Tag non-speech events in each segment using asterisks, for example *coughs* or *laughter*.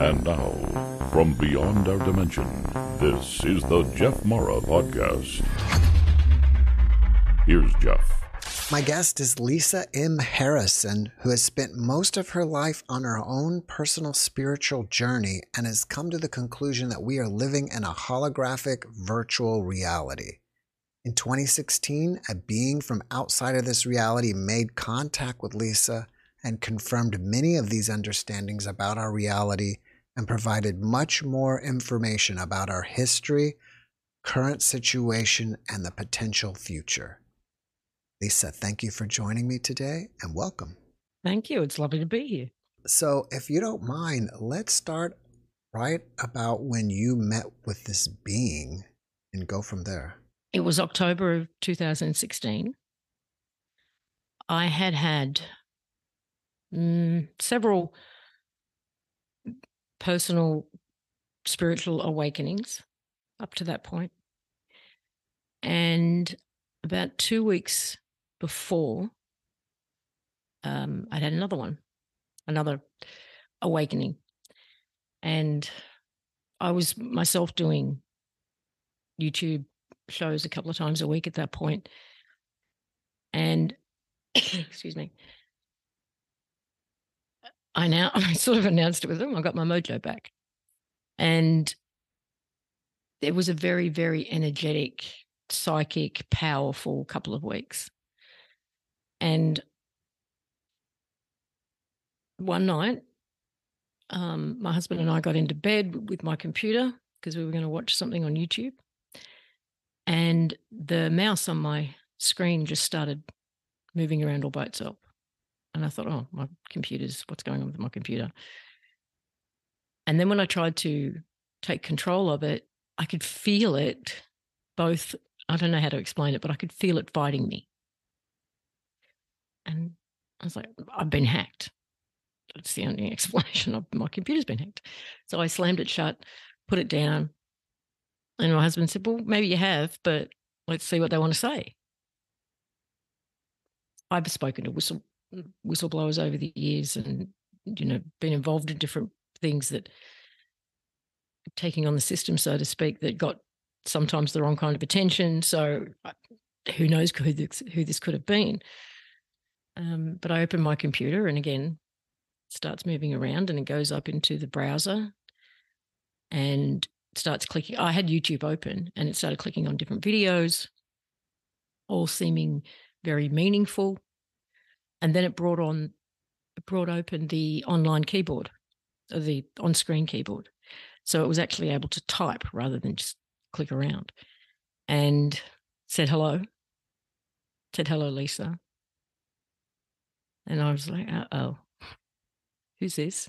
And now, from beyond our dimension, this is the Jeff Mara Podcast. Here's Jeff. My guest is Lisa M. Harrison, who has spent most of her life on her own personal spiritual journey and has come to the conclusion that we are living in a holographic virtual reality. In 2016, a being from outside of this reality made contact with Lisa and confirmed many of these understandings about our reality and provided much more information about our history, current situation, and the potential future. Lisa, thank you for joining me today and welcome. Thank you. It's lovely to be here. So, if you don't mind, let's start right about when you met with this being and go from there. It was October of 2016. I had had mm, several personal spiritual awakenings up to that point. And about two weeks before, um, I'd had another one, another awakening. And I was myself doing YouTube shows a couple of times a week at that point. And *coughs* excuse me. I now *laughs* I sort of announced it with them. I got my mojo back. And it was a very, very energetic, psychic, powerful couple of weeks. And one night, um, my husband and I got into bed with my computer because we were going to watch something on YouTube and the mouse on my screen just started moving around all by itself. And I thought, oh, my computer's what's going on with my computer? And then when I tried to take control of it, I could feel it both. I don't know how to explain it, but I could feel it fighting me. And I was like, I've been hacked. That's the only *laughs* explanation of my computer's been hacked. So I slammed it shut, put it down, and my husband said, Well, maybe you have, but let's see what they want to say. I've spoken to whistle whistleblowers over the years and you know been involved in different things that taking on the system so to speak that got sometimes the wrong kind of attention so who knows who this, who this could have been um, but i open my computer and again starts moving around and it goes up into the browser and starts clicking. I had YouTube open and it started clicking on different videos, all seeming very meaningful. And then it brought on, it brought open the online keyboard, uh, the on screen keyboard. So it was actually able to type rather than just click around and said hello, said hello, Lisa. And I was like, oh, who's this?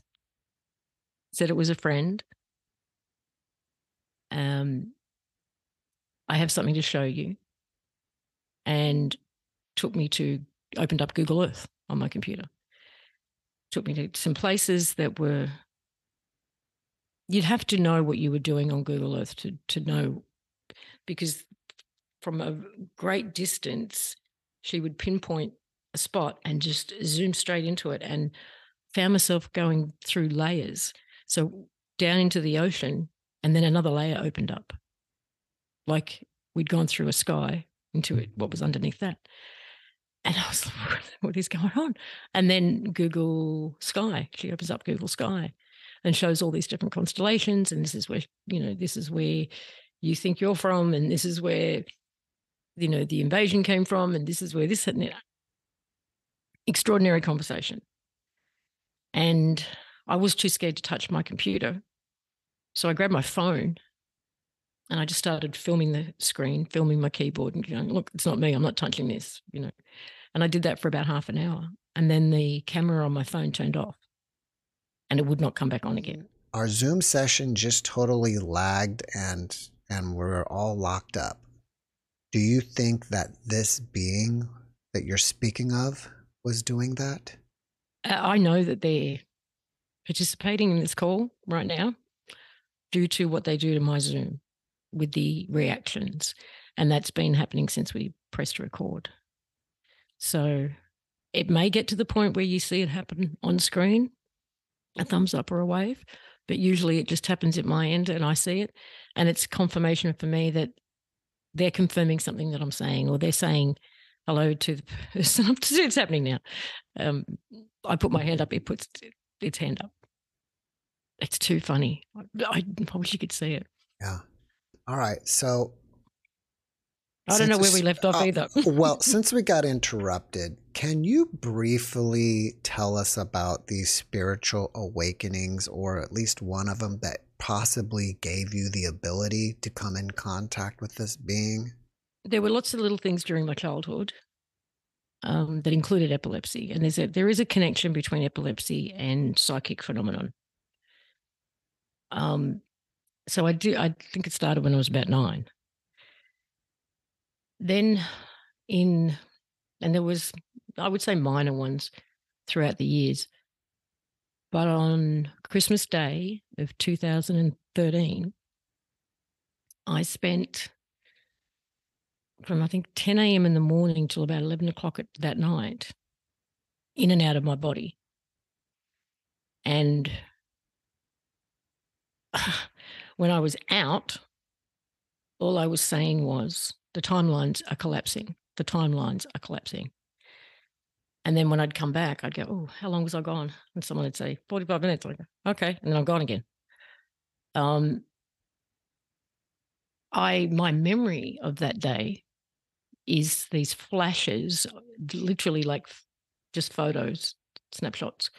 Said it was a friend um, I have something to show you. And took me to, opened up Google Earth on my computer. Took me to some places that were, you'd have to know what you were doing on Google Earth to, to know, because from a great distance, she would pinpoint a spot and just zoom straight into it and found myself going through layers. So down into the ocean, and then another layer opened up, like we'd gone through a sky into it, what was underneath that. And I was like, what is going on? And then Google Sky, she opens up Google Sky and shows all these different constellations. And this is where, you know, this is where you think you're from. And this is where, you know, the invasion came from. And this is where this and that. Extraordinary conversation. And I was too scared to touch my computer so I grabbed my phone and I just started filming the screen, filming my keyboard and going, look, it's not me. I'm not touching this, you know. And I did that for about half an hour. And then the camera on my phone turned off and it would not come back on again. Mm. Our Zoom session just totally lagged and and we're all locked up. Do you think that this being that you're speaking of was doing that? Uh, I know that they're participating in this call right now due to what they do to my Zoom with the reactions. And that's been happening since we pressed record. So it may get to the point where you see it happen on screen. a thumbs up or a wave, but usually it just happens at my end and I see it. And it's confirmation for me that they're confirming something that I'm saying, or they're saying hello to the *laughs* person. it's happening now. Um, I put my hand up, it puts its hand up. It's too funny. I, I wish you could see it. Yeah. All right. So I don't know where we left off uh, either. *laughs* well, since we got interrupted, can you briefly tell us about these spiritual awakenings, or at least one of them that possibly gave you the ability to come in contact with this being? There were lots of little things during my childhood um, that included epilepsy, and there's a there is a connection between epilepsy and psychic phenomenon. Um, so I do. I think it started when I was about nine. Then, in and there was, I would say, minor ones throughout the years. But on Christmas Day of 2013, I spent from I think 10 a.m. in the morning till about 11 o'clock at that night in and out of my body. And *sighs* when I was out, all I was saying was, the timelines are collapsing. The timelines are collapsing. And then when I'd come back, I'd go, Oh, how long was I gone? And someone would say, 45 minutes. I'd go, Okay. And then I'm gone again. Um, I, my memory of that day is these flashes, literally like just photos, snapshots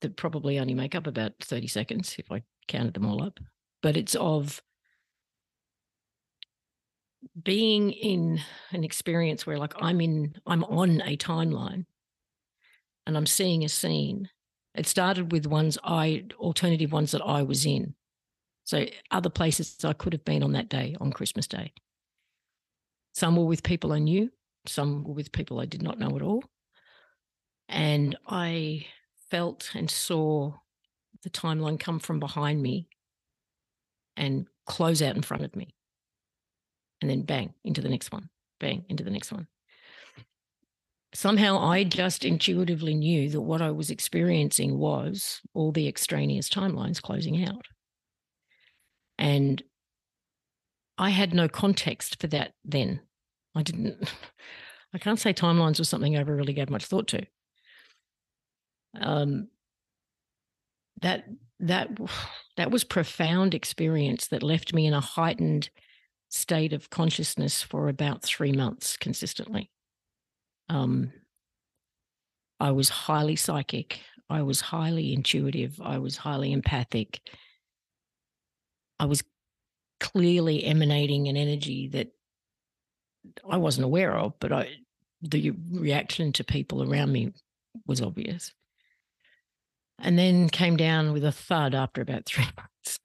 that probably only make up about 30 seconds if I counted them all up. But it's of being in an experience where like I'm in I'm on a timeline and I'm seeing a scene. It started with ones I alternative ones that I was in. So other places I could have been on that day on Christmas Day. Some were with people I knew, some were with people I did not know at all. And I felt and saw the timeline come from behind me and close out in front of me and then bang into the next one, bang into the next one. Somehow I just intuitively knew that what I was experiencing was all the extraneous timelines closing out. And I had no context for that then. I didn't, *laughs* I can't say timelines was something I ever really gave much thought to. Um, that that *sighs* that was profound experience that left me in a heightened state of consciousness for about three months consistently. Um, I was highly psychic. I was highly intuitive. I was highly empathic. I was clearly emanating an energy that I wasn't aware of, but I, the reaction to people around me was obvious. And then came down with a thud after about *laughs* three months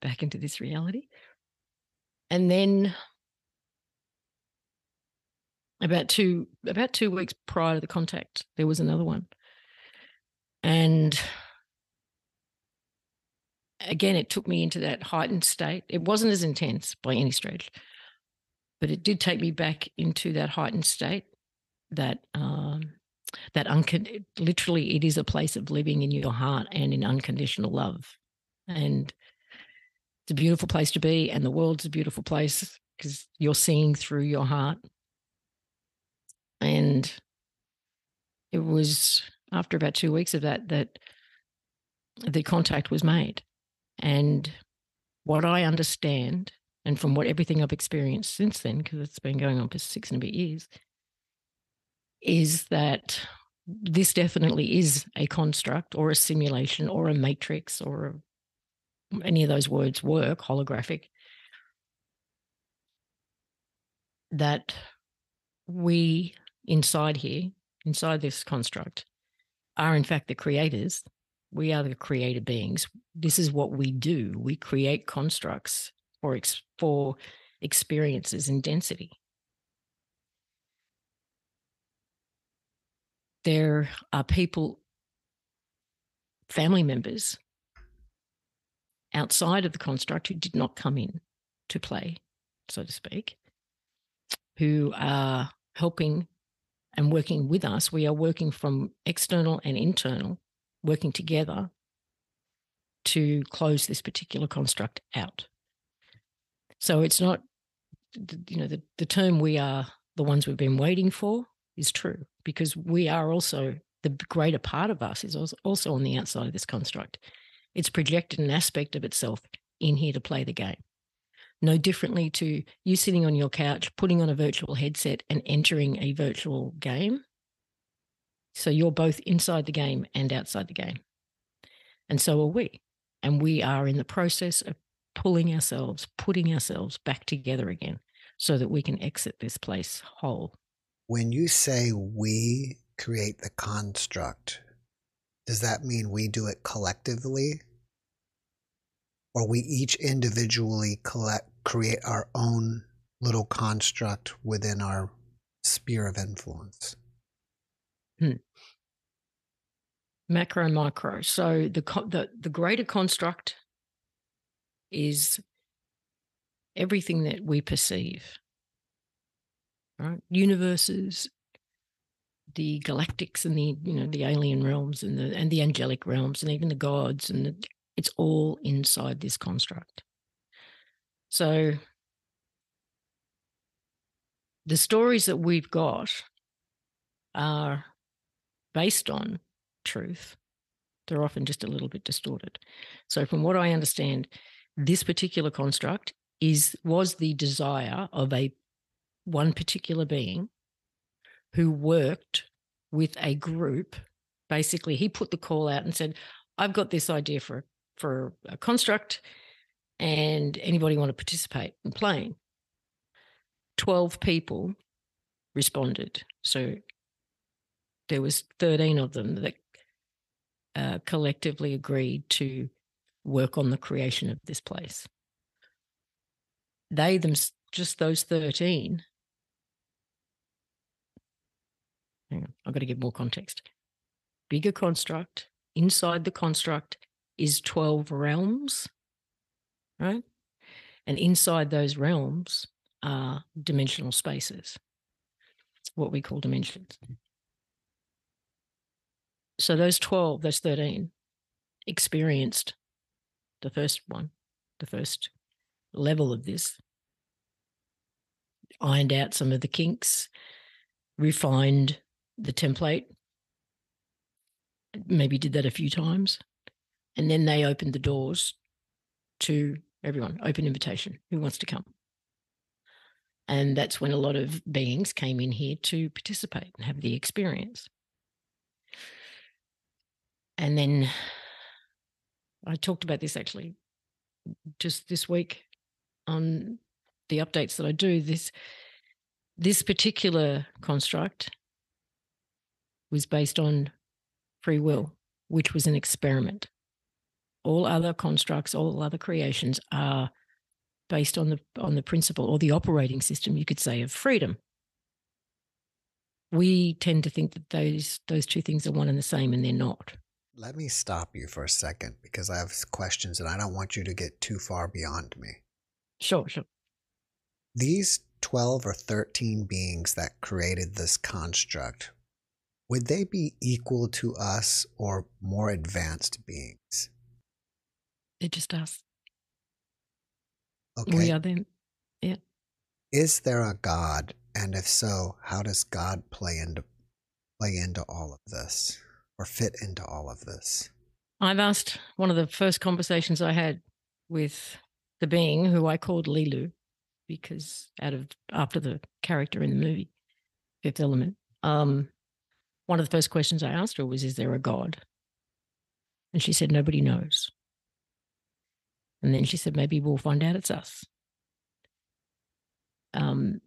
back into this reality. And then about two about two weeks prior to the contact, there was another one. And again, it took me into that heightened state. It wasn't as intense by any stretch, but it did take me back into that heightened state. That um, that uncon- literally, it is a place of living in your heart and in unconditional love, and it's a beautiful place to be, and the world's a beautiful place because you're seeing through your heart. And it was after about two weeks of that that the contact was made. And what I understand, and from what everything I've experienced since then, because it's been going on for six and a bit years, is that this definitely is a construct or a simulation or a matrix or a any of those words work, holographic, that we inside here, inside this construct, are in fact the creators. We are the creator beings. This is what we do. We create constructs for, ex- for experiences in density. There are people, family members outside of the construct who did not come in to play, so to speak, who are helping and working with us. We are working from external and internal working together to close this particular construct out. So it's not, you know, the, the term we are the ones we've been waiting for is true because we are also the greater part of us is also on the outside of this construct. It's projected an aspect of itself in here to play the game. No differently to you sitting on your couch, putting on a virtual headset and entering a virtual game. So you're both inside the game and outside the game. And so are we. And we are in the process of pulling ourselves, putting ourselves back together again so that we can exit this place whole. When you say we create the construct, does that mean we do it collectively? Or we each individually collect, create our own little construct within our sphere of influence? Hmm. Macro and micro. So the, the the greater construct is everything that we perceive. Right? Universes, the galactics and the you know the alien realms and the and the angelic realms and even the gods and the, it's all inside this construct. So the stories that we've got are based on truth. They're often just a little bit distorted. So from what I understand, this particular construct is was the desire of a one particular being who worked with a group basically he put the call out and said i've got this idea for for a construct and anybody want to participate in playing? 12 people responded. So there was 13 of them that uh, collectively agreed to work on the creation of this place. They them just those 13 hang on i've got to give more context. Bigger construct inside the construct is 12 realms right? And inside those realms are dimensional spaces. What we call dimensions. So those 12 those 13 experienced the first one the first level of this, ironed out some of the kinks, refined the template, maybe did that a few times. And then they opened the doors to everyone, open invitation, who wants to come. And that's when a lot of beings came in here to participate and have the experience. And then I talked about this actually just this week on the updates that I do, this this particular construct was based on free will, which was an experiment. All other constructs, all other creations are based on the on the principle or the operating system, you could say, of freedom. We tend to think that those those two things are one and the same, and they're not. Let me stop you for a second because I have questions and I don't want you to get too far beyond me. Sure, sure. These 12 or 13 beings that created this construct, would they be equal to us or more advanced beings? They're just us. Okay. We are them. Yeah. Is there a God? And if so, how does God play into play into all of this or fit into all of this? I've asked one of the first conversations I had with the being who I called Leeloo, because out of after the character in the movie, Fifth Element, um, one of the first questions I asked her was, "Is there a God?" And she said, "Nobody knows." And then she said, "Maybe we'll find out it's us." Um,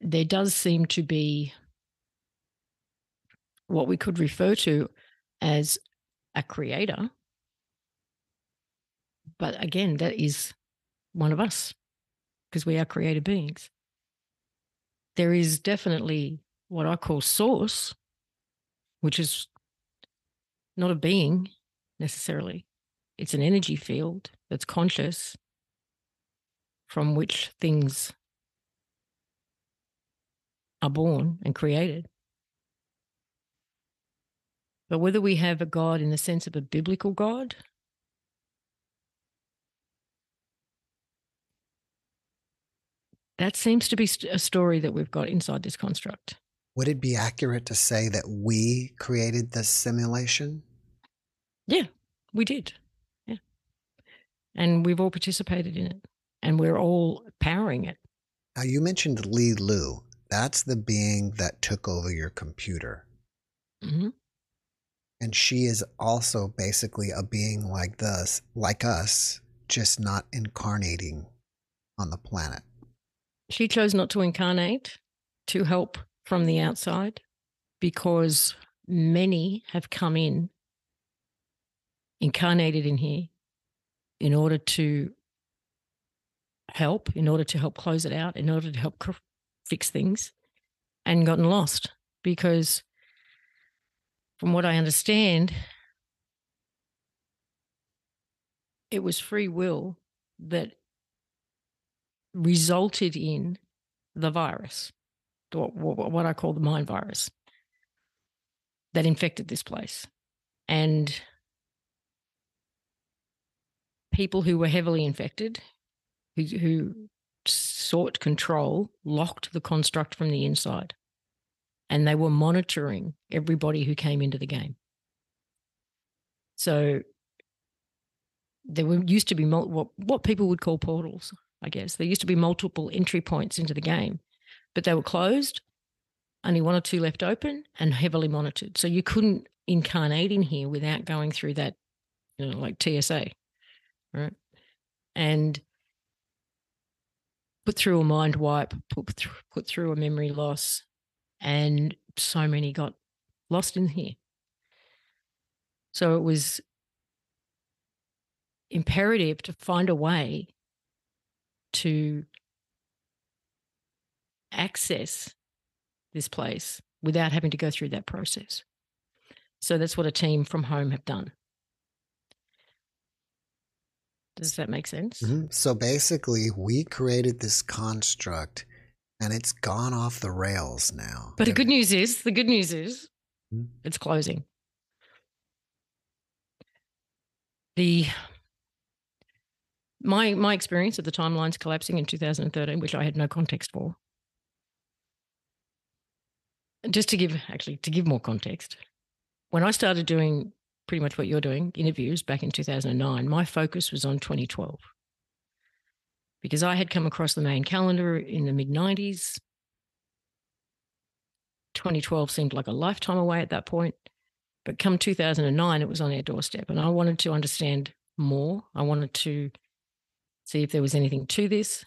there does seem to be what we could refer to as a creator but again, that is one of us because we are created beings. There is definitely what I call source, which is not a being necessarily. It's an energy field that's conscious from which things are born and created. But whether we have a God in the sense of a biblical God, that seems to be a story that we've got inside this construct. Would it be accurate to say that we created this simulation? Yeah, we did. Yeah. And we've all participated in it and we're all powering it. Now, you mentioned Leeloo. That's the being that took over your computer. Mm-hmm. And she is also basically a being like this, like us, just not incarnating on the planet. She chose not to incarnate to help from the outside because many have come in, incarnated in here, in order to help, in order to help close it out, in order to help fix things, and gotten lost because, from what I understand, it was free will that resulted in the virus, what I call the mind virus, that infected this place. And people who were heavily infected, who, who sought control, locked the construct from the inside. And they were monitoring everybody who came into the game. So there were, used to be what, what people would call portals. I guess. There used to be multiple entry points into the game, but they were closed, only one or two left open and heavily monitored. So you couldn't incarnate in here without going through that, you know, like TSA, right? And put through a mind wipe, put put through a memory loss, and so many got lost in here. So it was imperative to find a way to access this place without having to go through that process. So that's what a team from home have done. Does that make sense? Mm-hmm. So basically, we created this construct and it's gone off the rails now. But the good news is the good news is mm-hmm. it's closing. The my my experience of the timelines collapsing in 2013, which I had no context for. Just to give actually to give more context, when I started doing pretty much what you're doing, interviews back in 2009, my focus was on 2012. Because I had come across the Mayan calendar in the mid 90s. 2012 seemed like a lifetime away at that point. But come 2009, it was on our doorstep. And I wanted to understand more. I wanted to see if there was anything to this.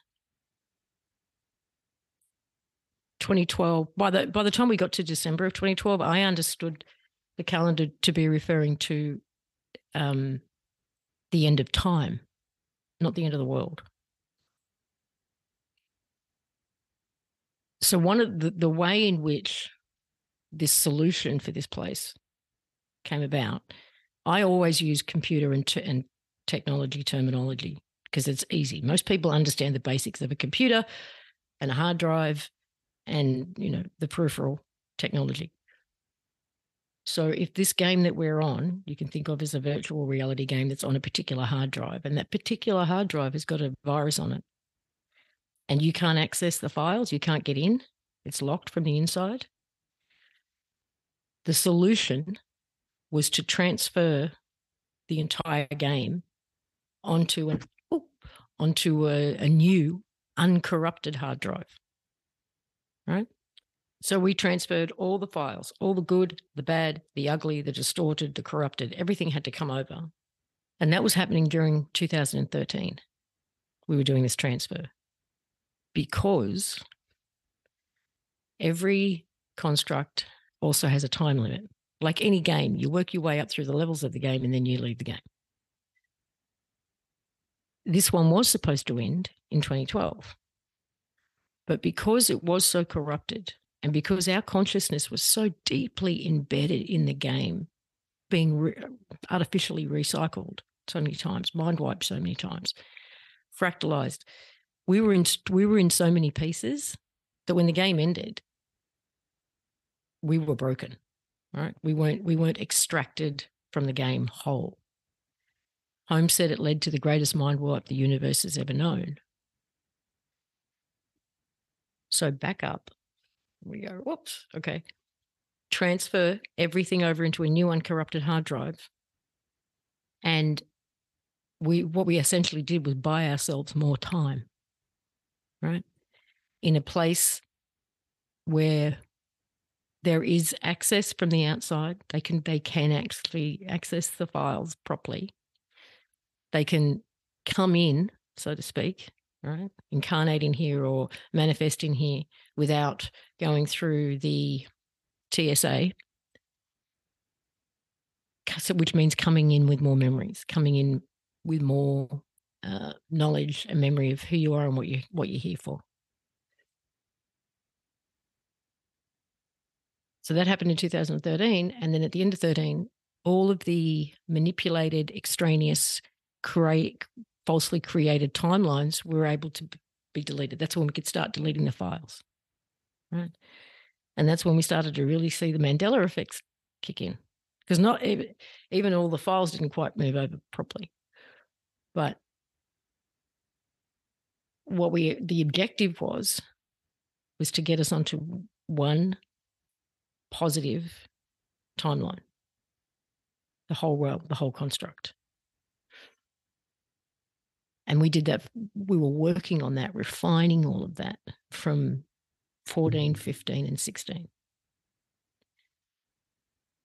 2012 by the by the time we got to December of 2012 I understood the calendar to be referring to um, the end of time not the end of the world so one of the, the way in which this solution for this place came about I always use computer and, and technology terminology because it's easy. Most people understand the basics of a computer and a hard drive and, you know, the peripheral technology. So if this game that we're on, you can think of as a virtual reality game that's on a particular hard drive, and that particular hard drive has got a virus on it, and you can't access the files, you can't get in, it's locked from the inside. The solution was to transfer the entire game onto an onto a, a new uncorrupted hard drive. Right? So we transferred all the files, all the good, the bad, the ugly, the distorted, the corrupted, everything had to come over. And that was happening during 2013. We were doing this transfer because every construct also has a time limit. Like any game, you work your way up through the levels of the game and then you leave the game this one was supposed to end in 2012. But because it was so corrupted and because our consciousness was so deeply embedded in the game, being re- artificially recycled so many times, mind wiped so many times, fractalized, we were in we were in so many pieces that when the game ended, we were broken. Right? We weren't we weren't extracted from the game whole. Holmes said it led to the greatest mind wipe the universe has ever known. So back up. We go, whoops, okay. Transfer everything over into a new uncorrupted hard drive. And we what we essentially did was buy ourselves more time. Right? In a place where there is access from the outside. They can they can actually access the files properly. They can come in, so to speak, right? Incarnate in here or manifest in here without going through the TSA, which means coming in with more memories, coming in with more uh, knowledge and memory of who you are and what you what you're here for. So that happened in 2013. And then at the end of 13, all of the manipulated, extraneous, create, falsely created timelines were able to be deleted. That's when we could start deleting the files. Right. And that's when we started to really see the Mandela effects kick in. Because not even, even all the files didn't quite move over properly. But what we the objective was was to get us onto one positive timeline, the whole world, the whole construct. And we did that, we were working on that, refining all of that from 14, mm-hmm. 15, and 16.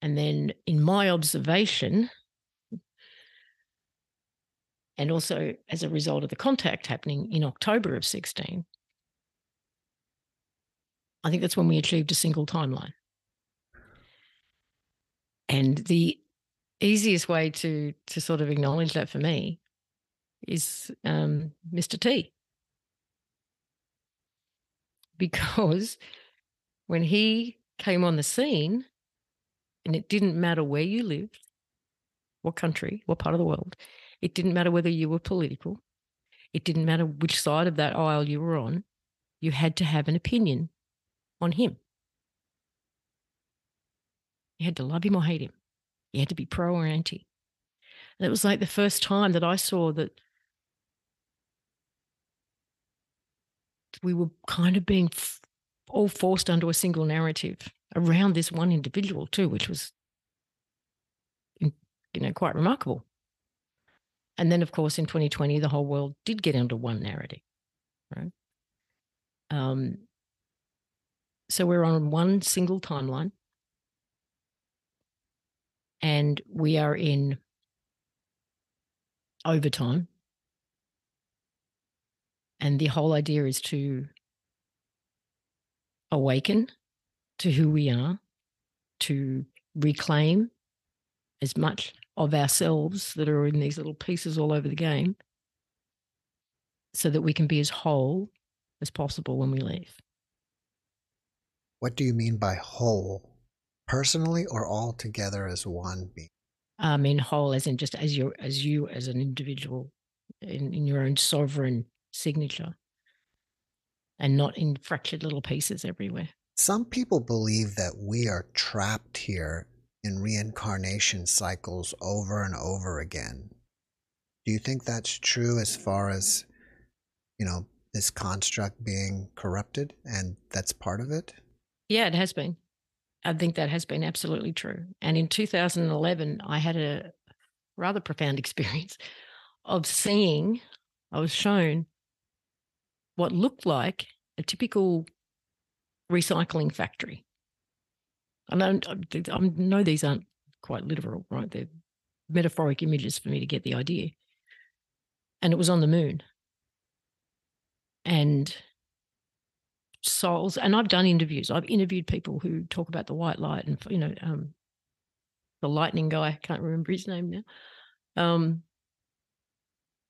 And then in my observation, and also as a result of the contact happening in October of 16, I think that's when we achieved a single timeline. And the easiest way to to sort of acknowledge that for me is um, Mr. T. Because when he came on the scene, and it didn't matter where you lived, what country, what part of the world, it didn't matter whether you were political, it didn't matter which side of that aisle you were on, you had to have an opinion on him. You had to love him or hate him. You had to be pro or anti. And it was like the first time that I saw that we were kind of being f- all forced under a single narrative around this one individual too, which was, you know, quite remarkable. And then, of course, in 2020, the whole world did get under one narrative, right? Um, so we're on one single timeline and we are in overtime. And the whole idea is to awaken to who we are, to reclaim as much of ourselves that are in these little pieces all over the game so that we can be as whole as possible when we leave. What do you mean by whole? personally or all together as one being? I mean, whole as in just as you as you as an individual in, in your own sovereign signature and not in fractured little pieces everywhere. Some people believe that we are trapped here in reincarnation cycles over and over again. Do you think that's true as far as, you know, this construct being corrupted and that's part of it? Yeah, it has been. I think that has been absolutely true. And in 2011, I had a rather profound *laughs* experience of seeing, I was shown what looked like a typical recycling factory. I know, I know these aren't quite literal, right? They're metaphoric images for me to get the idea. And it was on the moon. And souls and i've done interviews i've interviewed people who talk about the white light and you know um, the lightning guy I can't remember his name now um,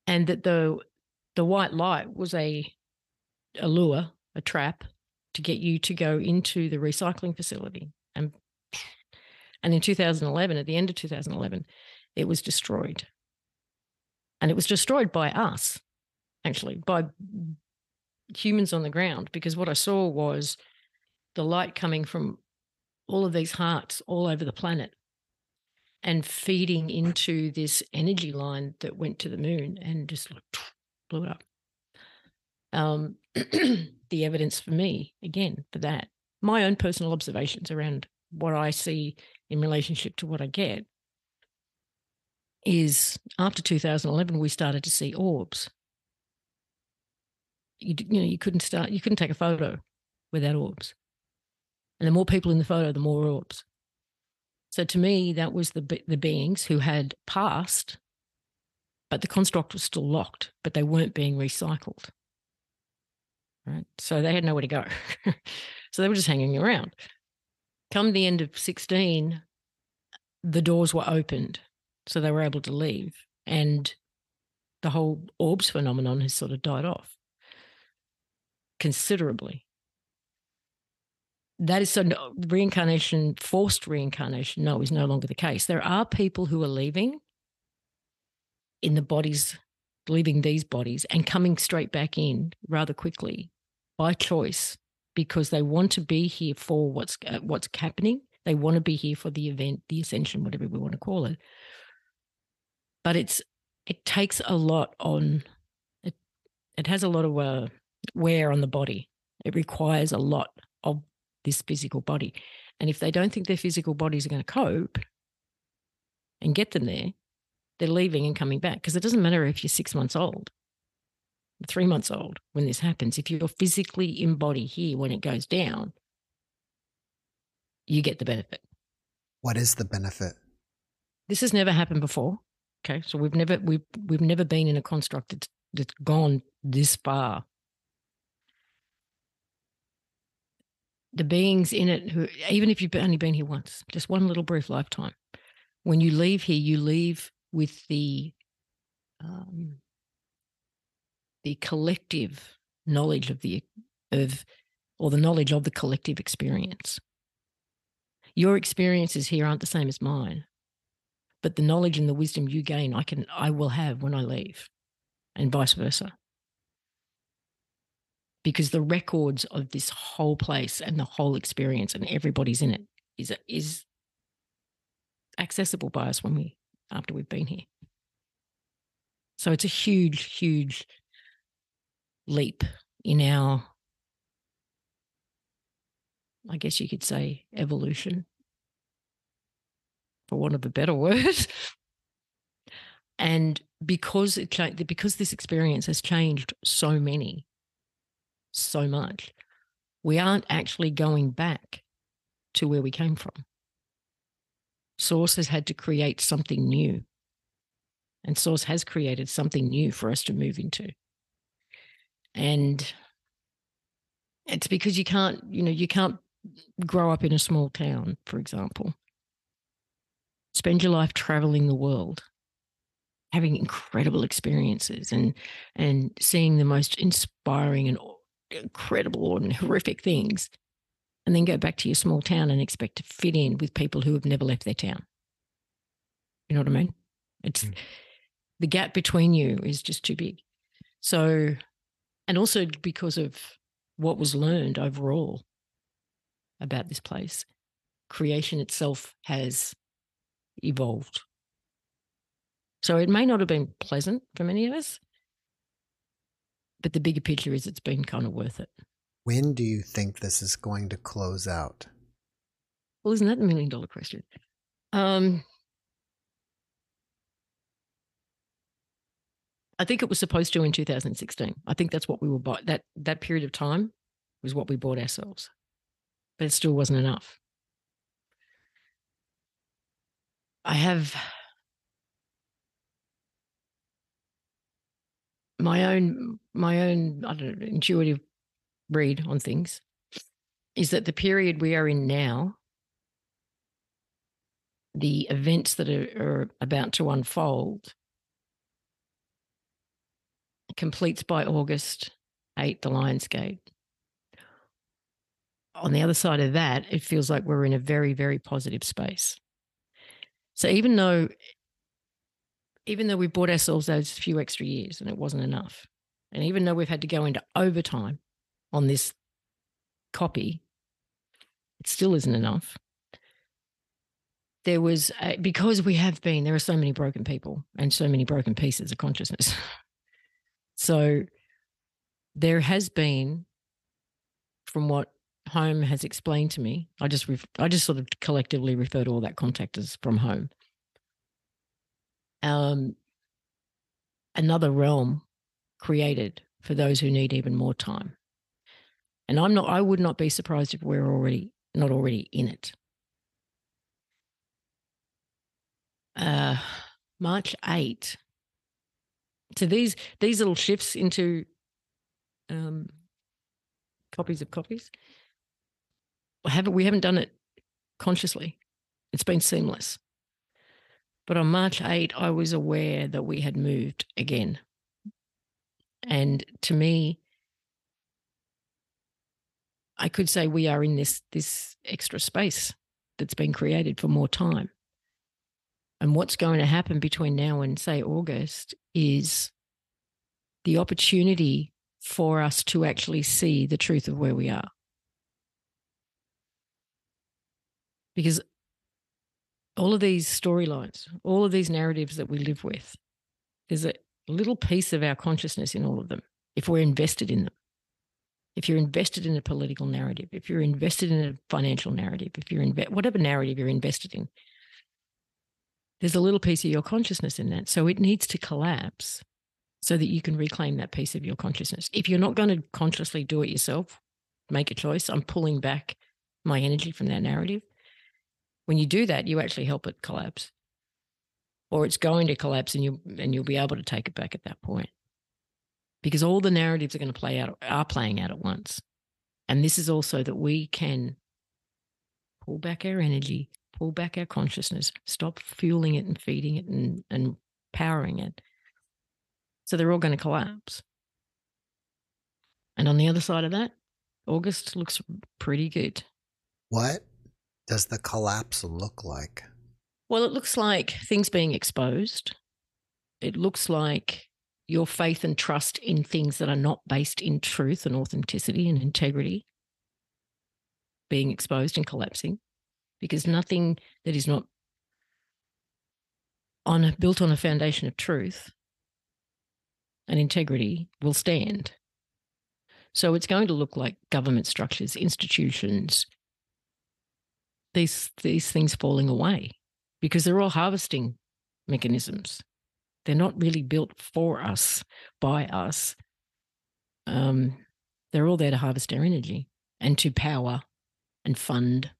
and that the the white light was a a lure a trap to get you to go into the recycling facility and and in 2011 at the end of 2011 it was destroyed and it was destroyed by us actually by humans on the ground because what I saw was the light coming from all of these hearts all over the planet and feeding into this energy line that went to the moon and just like *tsk* blew it up. Um, *clears throat* the evidence for me, again, for that, my own personal observations around what I see in relationship to what I get is after 2011, we started to see orbs. You, you know, you couldn't start, you couldn't take a photo without orbs. And the more people in the photo, the more orbs. So to me, that was the the beings who had passed, but the construct was still locked, but they weren't being recycled. Right. So they had nowhere to go. *laughs* so they were just hanging around. Come the end of 16, the doors were opened. So they were able to leave. And the whole orbs phenomenon has sort of died off considerably that is so no, reincarnation, forced reincarnation, no, is no longer the case. There are people who are leaving in the bodies, leaving these bodies and coming straight back in rather quickly by choice because they want to be here for what's uh, what's happening. They want to be here for the event, the ascension, whatever we want to call it. But it's it takes a lot on it. It has a lot of uh, wear on the body. It requires a lot of this physical body. And if they don't think their physical bodies are going to cope and get them there, they're leaving and coming back. Because it doesn't matter if you're six months old, three months old when this happens. If you're physically in body here when it goes down, you get the benefit. What is the benefit? This has never happened before. Okay. So we've never we've we've never been in a construct that's, that's gone this far the beings in it who even if you've only been here once just one little brief lifetime when you leave here you leave with the um, the collective knowledge of the of or the knowledge of the collective experience. Your experiences here aren't the same as mine but the knowledge and the wisdom you gain i can i will have when i leave and vice versa. Because the records of this whole place and the whole experience and everybody's in it is is accessible by us when we after we've been here. So it's a huge, huge leap in our, I guess you could say, evolution, for want of a better *laughs* word. and because it because this experience has changed so many so much, we aren't actually going back to where we came from. Source has had to create something new. And Source has created something new for us to move into. And it's because you can't, you know, you can't grow up in a small town, for example. Spend your life traveling the world having incredible experiences and and seeing the most inspiring and incredible and horrific things, and then go back to your small town and expect to fit in with people who have never left their town. You know what I mean? It's mm. the gap between you is just too big. So, and also because of what was learned overall about this place, creation itself has evolved. So it may not have been pleasant for many of us, but the bigger picture is it's been kind of worth it. When do you think this is going to close out? Well, isn't that a million dollar question? Um, I think it was supposed to in 2016. I think that's what we were bought. That that period of time was what we bought ourselves, but it still wasn't enough. I have my own my own I don't know, intuitive read on things is that the period we are in now, the events that are, are about to unfold, completes by August 8, the Lions Gate. On the other side of that, it feels like we're in a very, very positive space. So even though even though we bought ourselves those few extra years and it wasn't enough, and even though we've had to go into overtime on this copy, it still isn't enough. there was a, because we have been there are so many broken people and so many broken pieces of consciousness. *laughs* So there has been from what home has explained to me i just ref, i just sort of collectively refer to all that contact as from home. Um another realm created for those who need even more time and i'm not i would not be surprised if we're already not already in it uh, March 8. So these these little shifts into um, copies of copies, haven't we haven't done it consciously. It's been seamless. But on March 8, I was aware that we had moved again. And to me, I could say we are in this this extra space that's been created for more time. And what's going to happen between now and, say, August is the opportunity for us to actually see the truth of where we are. Because all of these storylines, all of these narratives that we live with, there's a little piece of our consciousness in all of them if we're invested in them. If you're invested in a political narrative, if you're invested in a financial narrative, if you're inve- whatever narrative you're invested in, there's a little piece of your consciousness in that. So it needs to collapse so that you can reclaim that piece of your consciousness. If you're not going to consciously do it yourself, make a choice. I'm pulling back my energy from that narrative. When you do that, you actually help it collapse. Or it's going to collapse and you and you'll be able to take it back at that point. Because all the narratives are going to play out are playing out at once. And this is also that we can pull back our energy, pull back our consciousness, stop fueling it and feeding it and, and powering it. So they're all going to collapse. And on the other side of that, August looks pretty good. What does the collapse look like? Well, it looks like things being exposed. It looks like your faith and trust in things that are not based in truth and authenticity and integrity being exposed and collapsing because nothing that is not on built on a foundation of truth and integrity will stand. So it's going to look like government structures, institutions, these these things falling away because they're all harvesting mechanisms. They're not really built for us, by us. Um, they're all there to harvest our energy and to power and fund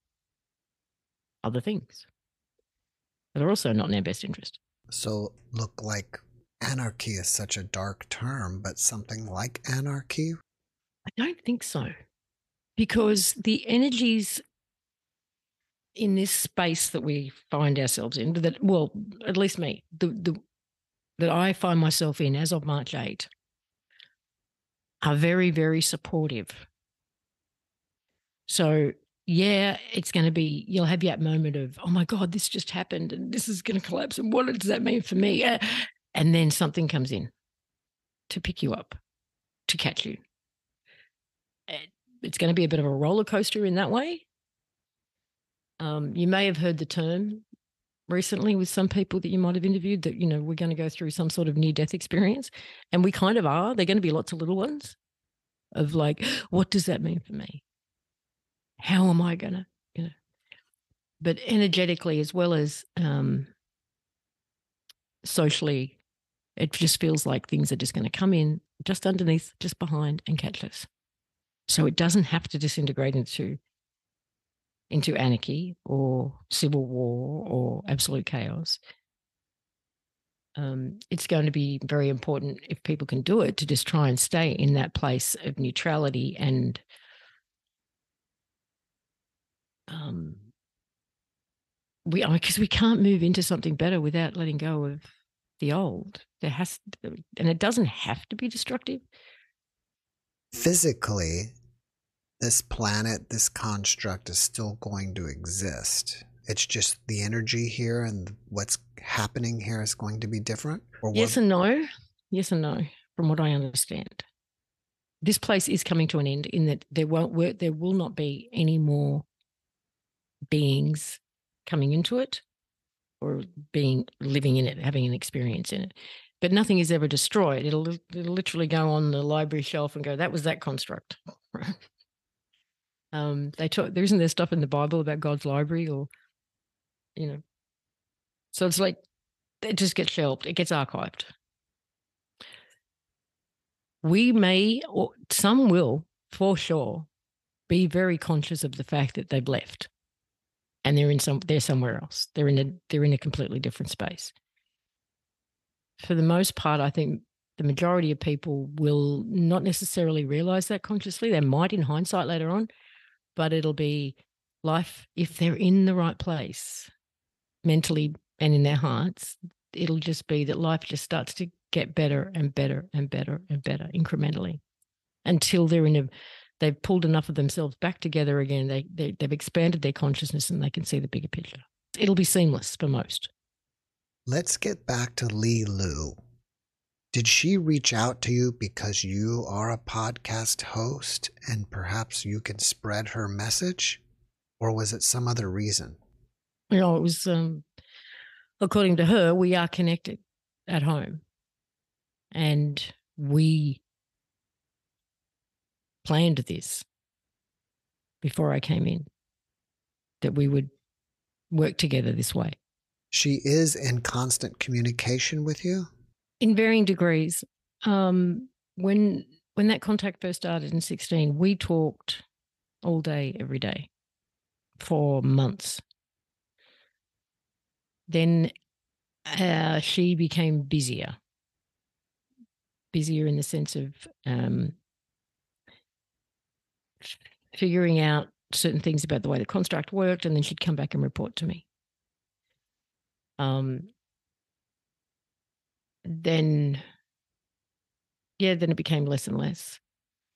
other things that are also not in our best interest. So, look like anarchy is such a dark term, but something like anarchy? I don't think so. Because the energies in this space that we find ourselves in, that, well, at least me, the, the, that I find myself in as of March 8, are very, very supportive. So yeah, it's going to be, you'll have that moment of, oh my God, this just happened and this is going to collapse. And what does that mean for me? Uh, and then something comes in to pick you up, to catch you. It's going to be a bit of a roller coaster in that way. Um, you may have heard the term recently with some people that you might have interviewed that, you know, we're going to go through some sort of near death experience. And we kind of are. They're going to be lots of little ones of like, what does that mean for me? how am I going to, you know, but energetically as well as um, socially, it just feels like things are just going to come in just underneath, just behind and catch us. So it doesn't have to disintegrate into into anarchy or civil war or absolute chaos. Um, it's going to be very important if people can do it to just try and stay in that place of neutrality and um, we because we can't move into something better without letting go of the old. There has and it doesn't have to be destructive. Physically, this planet, this construct is still going to exist. It's just the energy here and what's happening here is going to be different. Or yes and no. Yes and no. From what I understand, this place is coming to an end in that there won't there will not be any more beings coming into it. or being living in it, having an experience in it. But nothing is ever destroyed. It'll, it'll literally go on the library shelf and go, that was that construct. *laughs* um, they talk, there isn't there stuff in the Bible about God's library or, you know, so it's like it just gets shelved, it gets archived. We may, or some will, for sure, be very conscious of the fact that they've left and they're in some they're somewhere else. They're in a they're in a completely different space. For the most part i think the majority of people will not necessarily realize that consciously. They might in hindsight later on but it'll be life if they're in the right place mentally and in their hearts it'll just be that life just starts to get better and better and better and better incrementally until they're in a they've pulled enough of themselves back together again. They, they they've expanded their consciousness and they can see the bigger picture. It'll be seamless for most. Let's get back to Leeloo. Did she reach out to you because you are a podcast host and perhaps you can spread her message? Or was it some other reason? You know, it was, um, according to her, we are connected at home. And we planned this before I came in that we would work together this way. She is in constant communication with you? In varying degrees. Um, when when that contact first started in 16, we talked all day, every day for months. Then uh, she became busier, busier in the sense of um, figuring out certain things about the way the construct worked, and then she'd come back and report to me. Um, then, yeah, then it became less and less.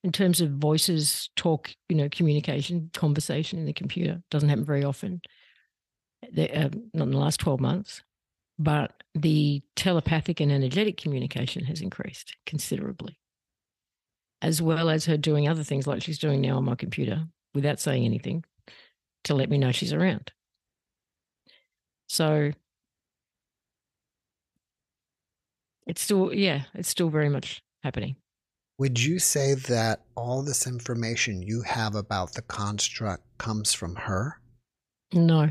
In terms of voices, talk, you know, communication, conversation in the computer doesn't happen very often. The, uh, not in the last 12 months, but the telepathic and energetic communication has increased considerably as well as her doing other things like she's doing now on my computer without saying anything to let me know she's around. So it's still, yeah, it's still very much happening. Would you say that all this information you have about the construct comes from her? No.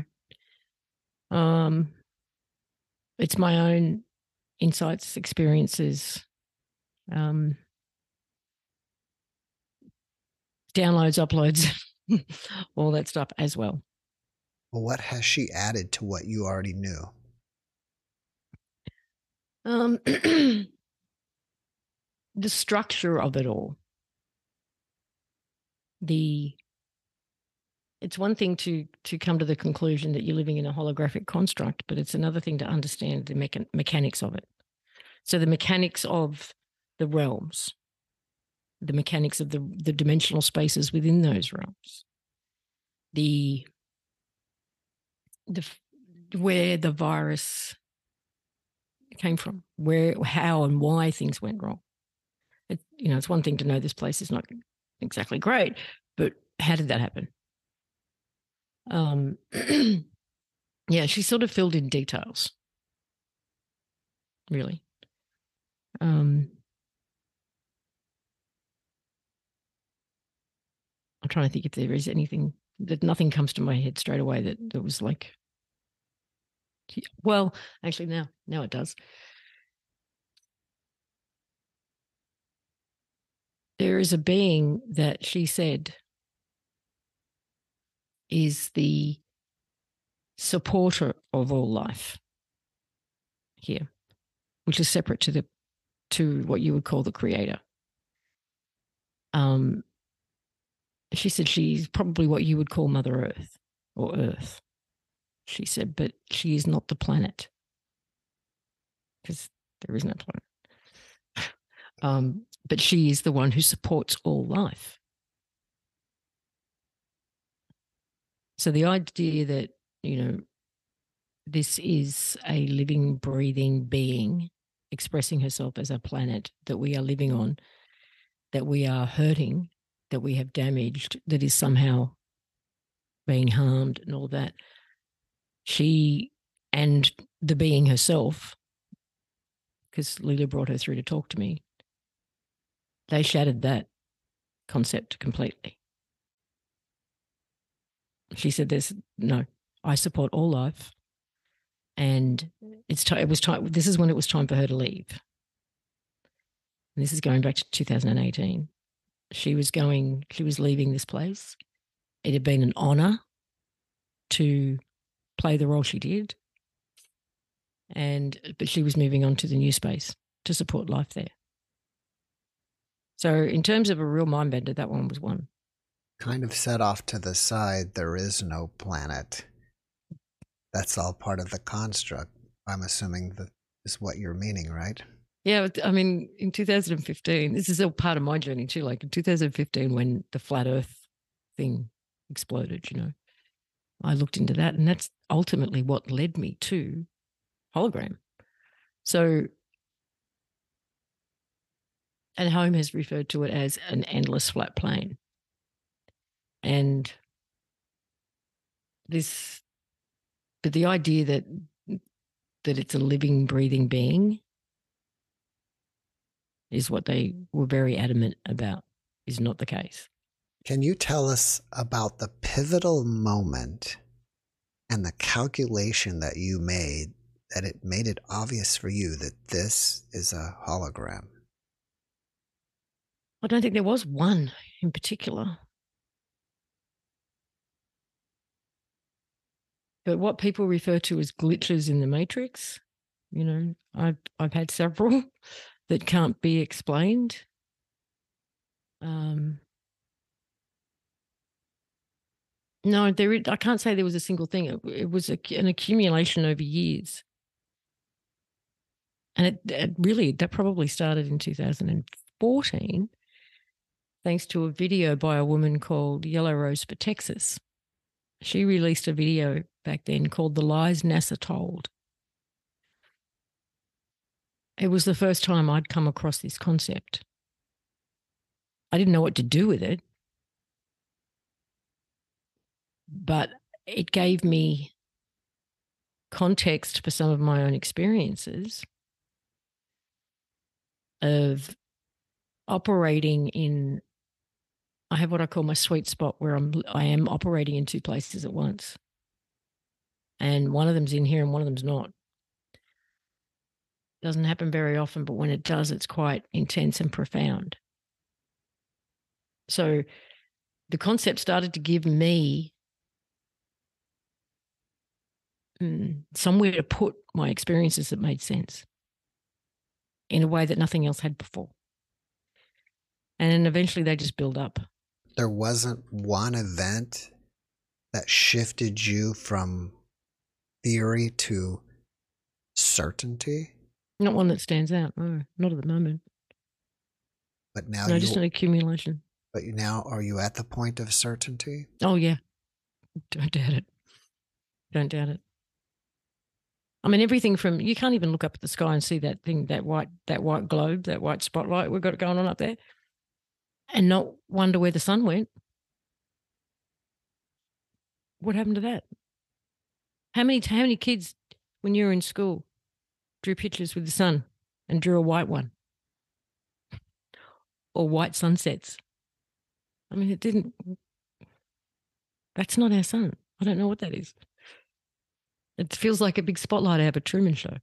Um, it's my own insights, experiences, um, downloads, uploads, *laughs* all that stuff as well. Well, what has she added to what you already knew? Um, *clears throat* the structure of it all. The it's one thing to to come to the conclusion that you're living in a holographic construct, but it's another thing to understand the mecha- mechanics of it. So the mechanics of the realms, the mechanics of the, the dimensional spaces within those realms, the the where the virus came from, where, how, and why things went wrong. It, you know, it's one thing to know this place is not exactly great, but how did that happen? Um, *clears throat* yeah, she sort of filled in details, really. Um, I'm trying to think if there is anything that nothing comes to my head straight away that, that was like, well, actually now, now it does. There is a being that she said is the supporter of all life here, which is separate to the to what you would call the creator. Um, she said she's probably what you would call Mother Earth or Earth. She said, but she is not the planet because there is no planet. *sighs* um, but she is the one who supports all life. So the idea that, you know, this is a living, breathing being expressing herself as a planet that we are living on, that we are hurting that we have damaged that is somehow being harmed and all that. She and the being herself, because Lila brought her through to talk to me, they shattered that concept completely. She said, "There's no. I support all life, and it's time. It was time. This is when it was time for her to leave. And this is going back to 2018. She was going. She was leaving this place. It had been an honor to play the role she did, and uh, but she was moving on to the new space to support life there. So, in terms of a real mind bender, that one was one. Kind of set off to the side, there is no planet. That's all part of the construct. I'm assuming that is what you're meaning, right? Yeah, I mean, in 2015, this is all part of my journey too. Like in 2015, when the flat Earth thing exploded, you know, I looked into that, and that's ultimately what led me to hologram. So and home has referred to it as an endless flat plane. And this, but the idea that that it's a living, breathing being is what they were very adamant about is not the case. Can you tell us about the pivotal moment and the calculation that you made that it made it obvious for you that this is a hologram? I don't think there was one in particular. But what people refer to as glitches in the matrix, you know, I've I've had several *laughs* that can't be explained. Um, no, there. I can't say there was a single thing. It, it was a, an accumulation over years, and it, it really that probably started in 2014 thanks to a video by a woman called Yellow Rose for Texas. She released a video back then called The Lies NASA Told. It was the first time I'd come across this concept. I didn't know what to do with it, but it gave me context for some of my own experiences of operating in I have what I call my sweet spot where I'm I am operating in two places at once. And one of them's in here and one of them's not. Doesn't happen very often, but when it does, it's quite intense and profound. So the concept started to give me mm, somewhere to put my experiences that made sense in a way that nothing else had before. And then eventually they just build up there wasn't one event that shifted you from theory to certainty? Not one that stands out. No, not at the moment. But now, no, just an accumulation. But now, are you at the point of certainty? Oh yeah, don't doubt it. Don't doubt it. I mean, everything from you can't even look up at the sky and see that thing, that white, that white globe, that white spotlight we've got going on up there and not wonder where the sun went. What happened to that? How many how many kids when you were in school drew pictures with the sun and drew a white one? Or white sunsets? I mean it didn't that's not our sun. I don't know what that is. It feels like a big spotlight out of a Truman show.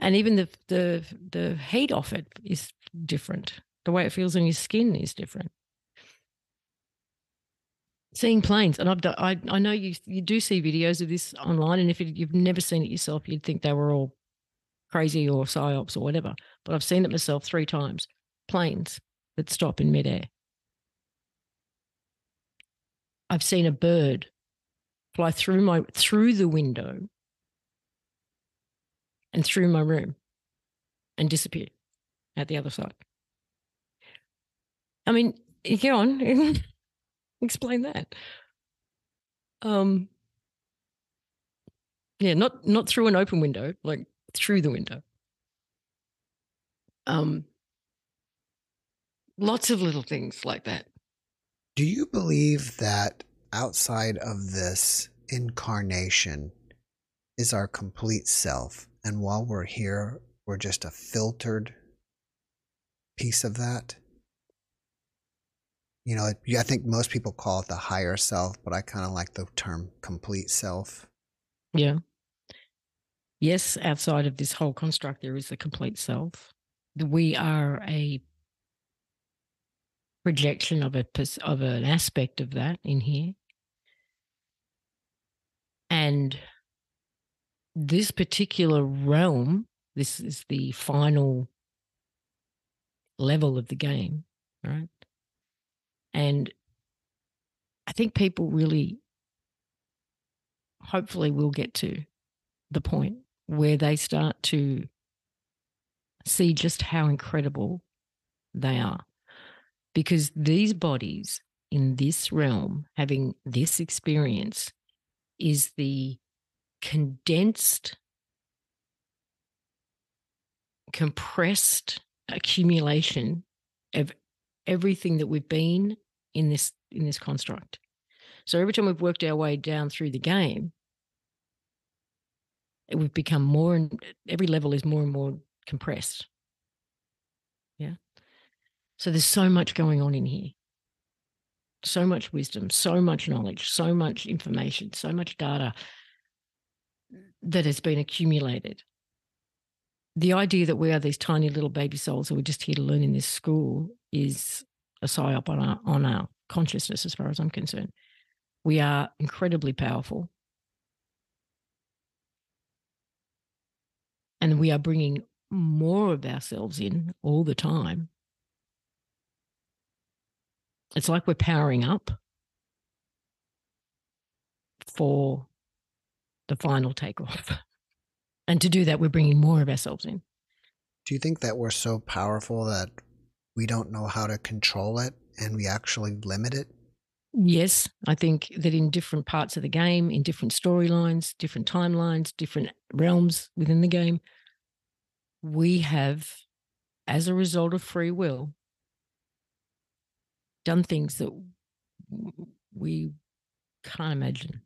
And even the the the heat off it is different the way it feels on your skin is different. Seeing planes, and I've I I know you you do see videos of this online, and if you've never seen it yourself, you'd think they were all crazy or psyops or whatever. But I've seen it myself three times. Planes that stop in midair. I've seen a bird fly through my through the window and through my room and disappear at the other side. I mean, go on, *laughs* explain that. Um, yeah, not not through an open window, like through the window. Um, lots of little things like that. Do you believe that outside of this incarnation, is our complete self. And while we're here, we're just a filtered piece of that. You know, I think most people call it the higher self, but I kind of like the term complete self. Yeah. Yes, outside of this whole construct, there is the complete self. We are a projection of a of an aspect of that in here, and this particular realm, this is the final level of the game, right? And I think people really, hopefully, will get to the point where they start to see just how incredible they are. Because these bodies in this realm, having this experience, is the condensed, compressed accumulation of everything that we've been in this in this construct. So every time we've worked our way down through the game, we've become more and every level is more and more compressed. Yeah. So there's so much going on in here. So much wisdom, so much knowledge, so much information, so much data that has been accumulated. The idea that we are these tiny little baby souls that we're just here to learn in this school is a psyop on our on our consciousness, as far as I'm concerned. We are incredibly powerful. And we are bringing more of ourselves in all the time. It's like we're powering up for the final takeoff. *laughs* And to do that, we're bringing more of ourselves in. Do you think that we're so powerful that we don't know how to control it and we actually limit it? Yes, I think that in different parts of the game, in different storylines, different timelines, different realms within the game, we have, as a result of free will, done things that we can't imagine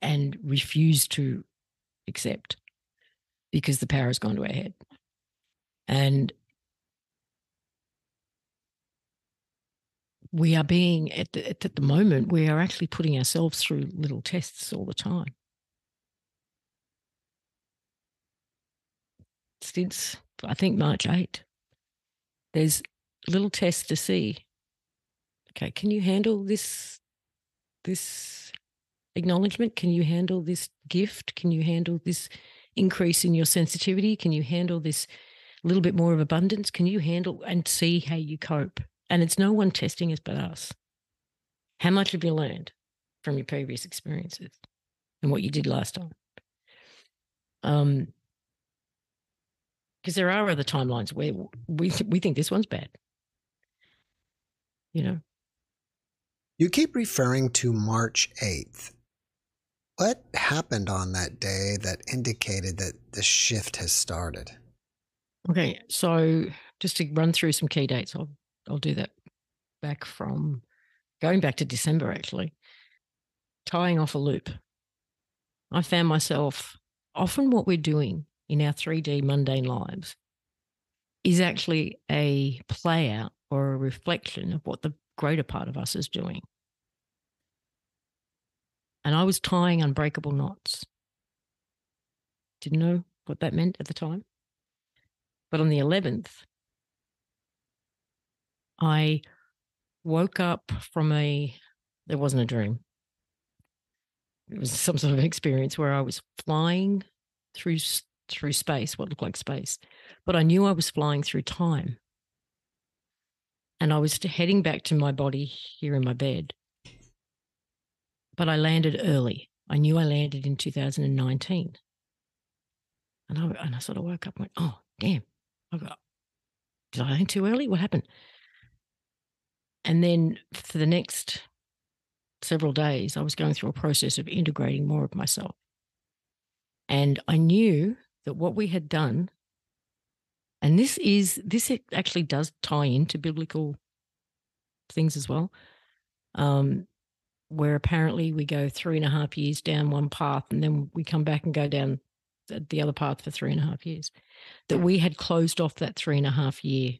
and refuse to accept because the power has gone to our head. And we are being at the, at the moment we are actually putting ourselves through little tests all the time since i think march 8 there's little tests to see okay can you handle this this acknowledgement can you handle this gift can you handle this increase in your sensitivity can you handle this little bit more of abundance can you handle and see how you cope and it's no one testing us but us. How much have you learned from your previous experiences and what you did last time? Um, because there are other timelines where we we think this one's bad. You know. You keep referring to March 8th. What happened on that day that indicated that the shift has started? Okay, so just to run through some key dates, I'll I'll do that back from going back to December actually, tying off a loop. I found myself often what we're doing in our 3D mundane lives is actually a play out or a reflection of what the greater part of us is doing. And I was tying unbreakable knots. Didn't know what that meant at the time. But on the 11th, I woke up from a, it wasn't a dream. It was some sort of experience where I was flying through through space, what looked like space, but I knew I was flying through time. And I was heading back to my body here in my bed. But I landed early. I knew I landed in 2019. And I, and I sort of woke up and went, oh, damn. I got, did I land too early? What happened? And then for the next several days, I was going through a process of integrating more of myself. And I knew that what we had done, and this is, this actually does tie into biblical things as well. Um, where apparently we go three and a half years down one path and then we come back and go down the other path for three and a half years, that we had closed off that three and a half year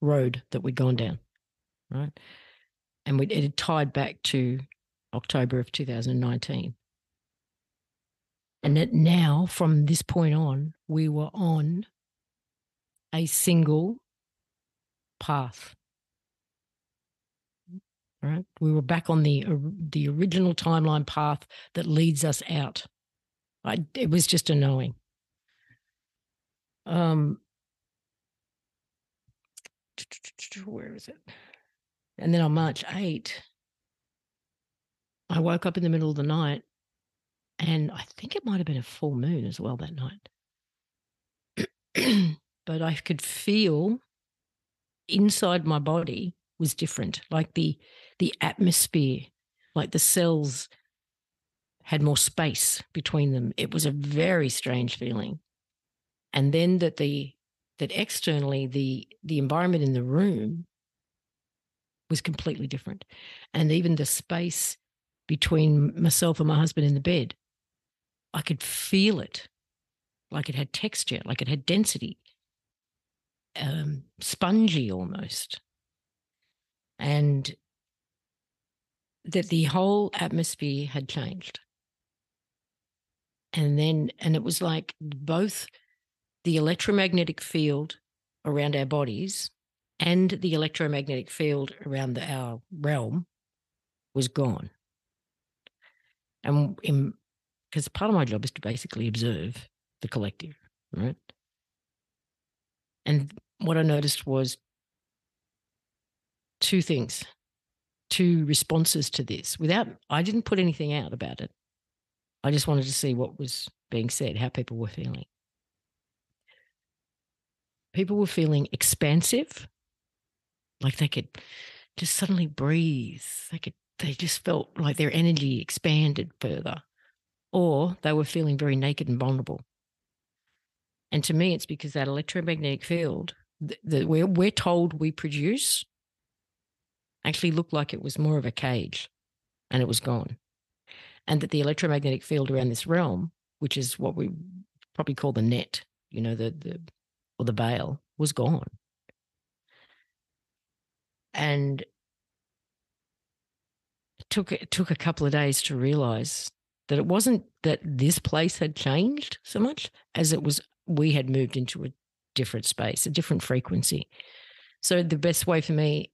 road that we'd gone down, right? And we it had tied back to October of 2019. And that now, from this point on, we were on a single path. Right, we were back on the the original timeline path that leads us out. I, it was just a knowing. Um, where is it? And then on March 8, I woke up in the middle of the night and I think it might have been a full moon as well that night. *clears throat* but I could feel inside my body was different, like the the atmosphere, like the cells had more space between them. It was a very strange feeling. And then that the that externally the the environment in the room was completely different. And even the space between myself and my husband in the bed, I could feel it like it had texture, like it had density, um, spongy almost. And that the whole atmosphere had changed. And then, and it was like both the electromagnetic field around our bodies and the electromagnetic field around the, our realm was gone. And because part of my job is to basically observe the collective, right? And what I noticed was two things, two responses to this without, I didn't put anything out about it. I just wanted to see what was being said, how people were feeling. People were feeling expansive, like they could just suddenly breathe. They could, they just felt like their energy expanded further, or they were feeling very naked and vulnerable. And to me, it's because that electromagnetic field that we're, we're told we produce actually looked like it was more of a cage and it was gone and that the electromagnetic field around this realm, which is what we probably call the net, you know, the the or the veil, was gone. And it took it took a couple of days to realize that it wasn't that this place had changed so much as it was we had moved into a different space, a different frequency. So the best way for me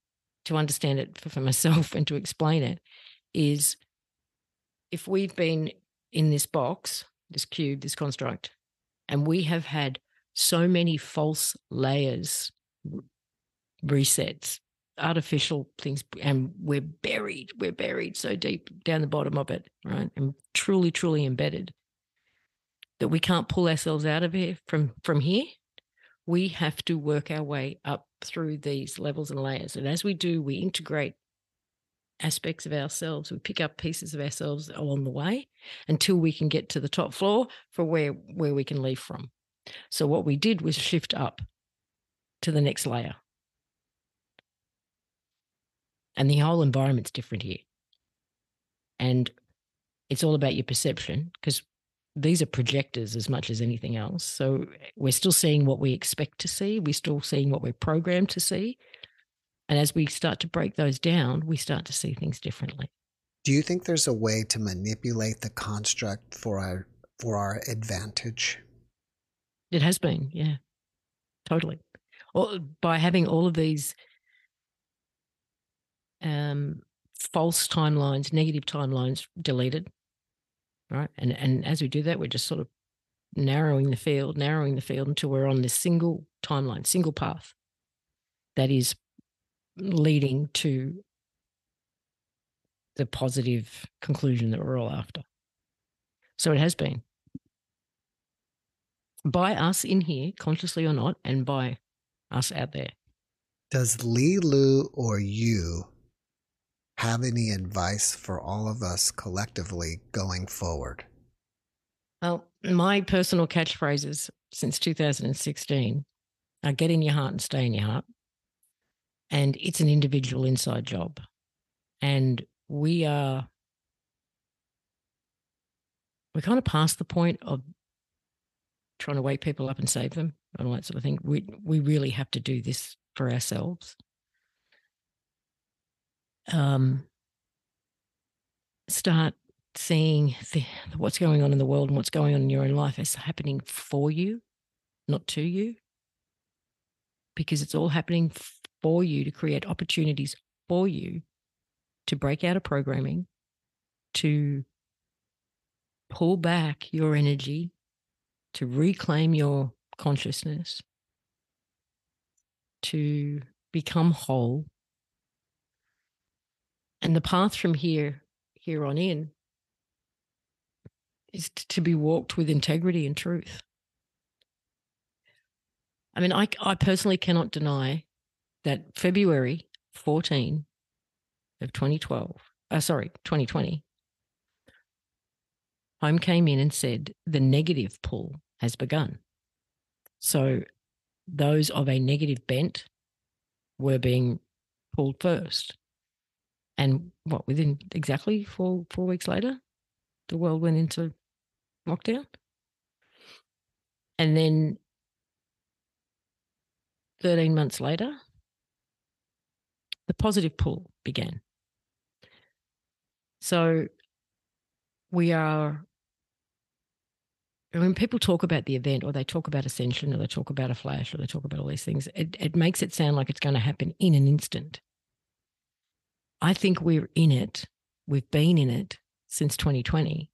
to understand it for, for myself *laughs* and to explain it is if we've been in this box, this cube, this construct, and we have had so many false layers, resets, artificial things, and we're buried, we're buried so deep down the bottom of it, right? And truly, truly embedded that we can't pull ourselves out of here from from here. We have to work our way up through these levels and layers. And as we do, we integrate aspects of ourselves. We pick up pieces of ourselves along the way until we can get to the top floor for where where we can leave from. So what we did was shift up to the next layer. And the whole environment's different here. And it's all about your perception because these are projectors as much as anything else. So we're still seeing what we expect to see. We're still seeing what we're programmed to see. And as we start to break those down, we start to see things differently. Do you think there's a way to manipulate the construct for our for our advantage? It has been, yeah. Totally. Or by having all of these um, false timelines, negative timelines deleted, right? And and as we do that, we're just sort of narrowing the field, narrowing the field until we're on this single timeline, single path that is leading to the positive conclusion that we're all after. So it has been. By us in here, consciously or not, and by us out there. Does Leeloo or you have any advice for all of us collectively going forward? Well, my personal catchphrases since 2016 are get in your heart and stay in your heart and it's an individual inside job. And we are, we're kind of past the point of trying to wake people up and save them and all that sort of thing. We, we really have to do this for ourselves. Um, start seeing the, what's going on in the world and what's going on in your own life as happening for you, not to you, because it's all happening for you to create opportunities for you to break out of programming, to pull back your energy, to reclaim your consciousness, to become whole. And the path from here here on in is to be walked with integrity and truth. I mean, I, I personally cannot deny that February 14 of 2012, uh, sorry, 2020, Home came in and said the negative pull has begun. So those of a negative bent were being pulled first. And what, within exactly four, four weeks later, the world went into lockdown. And then 13 months later, the positive pull began. So we are, when people talk about the event or they talk about ascension or they talk about a flash or they talk about all these things, it, it makes it sound like it's going to happen in an instant. I think we're in it. We've been in it since 2020.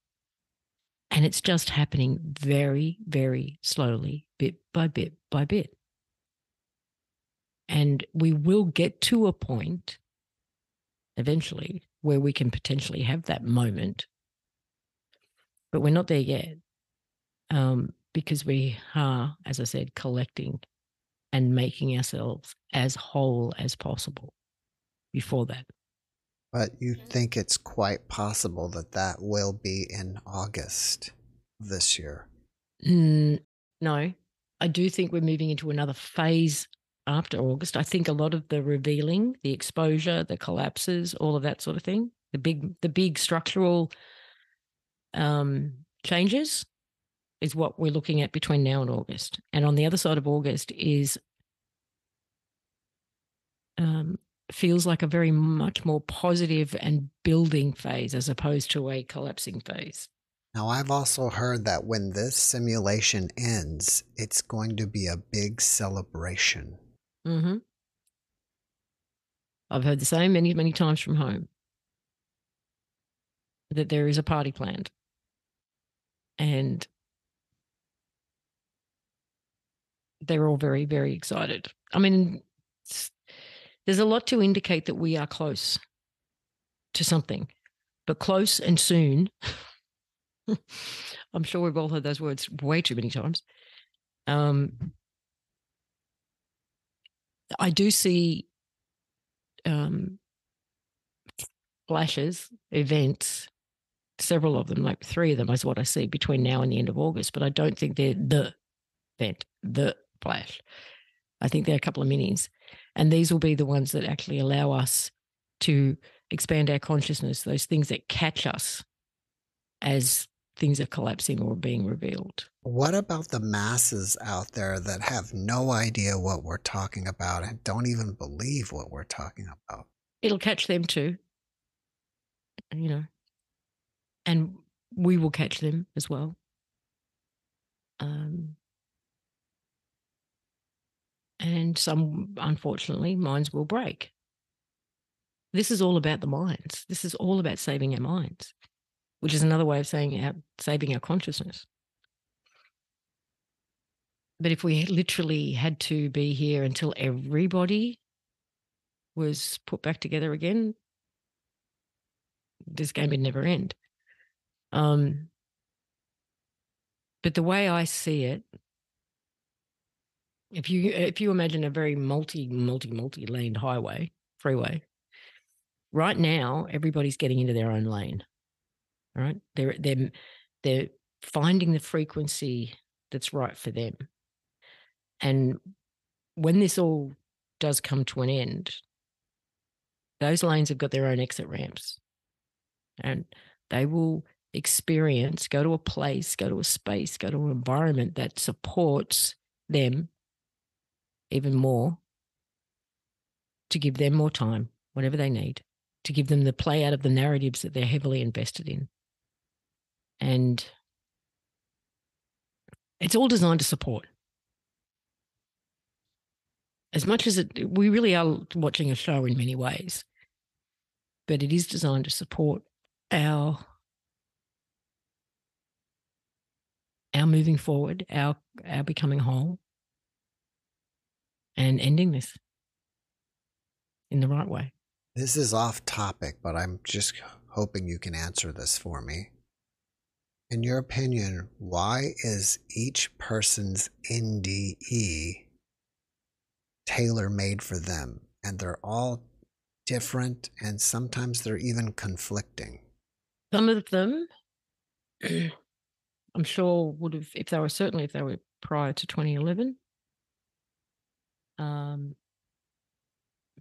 And it's just happening very, very slowly, bit by bit by bit. And we will get to a point eventually where we can potentially have that moment. But we're not there yet um, because we are, as I said, collecting and making ourselves as whole as possible before that. But you think it's quite possible that that will be in August this year? Mm, no, I do think we're moving into another phase after August. I think a lot of the revealing, the exposure, the collapses, all of that sort of thing, the big, the big structural um, changes is what we're looking at between now and August. And on the other side of August is um, feels like a very much more positive and building phase as opposed to a collapsing phase. Now, I've also heard that when this simulation ends, it's going to be a big celebration. Mm-hmm. I've heard the same many, many times from home that there is a party planned. And they're all very, very excited. I mean, there's a lot to indicate that we are close to something, but close and soon. *laughs* I'm sure we've all heard those words way too many times. Um, I do see um, flashes, events, several of them, like three of them is what I see between now and the end of August, but I don't think they're the event, the flash. I think they're a couple of minis. And these will be the ones that actually allow us to expand our consciousness, those things that catch us as things are collapsing or being revealed. What about the masses out there that have no idea what we're talking about and don't even believe what we're talking about? It'll catch them too, you know, and we will catch them as well. Um, and some, unfortunately, minds will break. This is all about the minds. This is all about saving our minds, which is another way of saying our, saving our consciousness. But if we literally had to be here until everybody was put back together again, this game would never end. Um, but the way I see it, if you if you imagine a very multi multi multi lane highway freeway, right now everybody's getting into their own lane. Right? They're they're they're finding the frequency that's right for them. And when this all does come to an end, those lanes have got their own exit ramps. And they will experience, go to a place, go to a space, go to an environment that supports them even more to give them more time, whatever they need, to give them the play out of the narratives that they're heavily invested in. And it's all designed to support. As much as it, we really are watching a show in many ways, but it is designed to support our our moving forward, our our becoming whole, and ending this in the right way. This is off topic, but I'm just hoping you can answer this for me. In your opinion, why is each person's NDE tailor made for them? And they're all different, and sometimes they're even conflicting. Some of them, *clears throat* I'm sure, would have, if they were certainly if they were prior to 2011, um,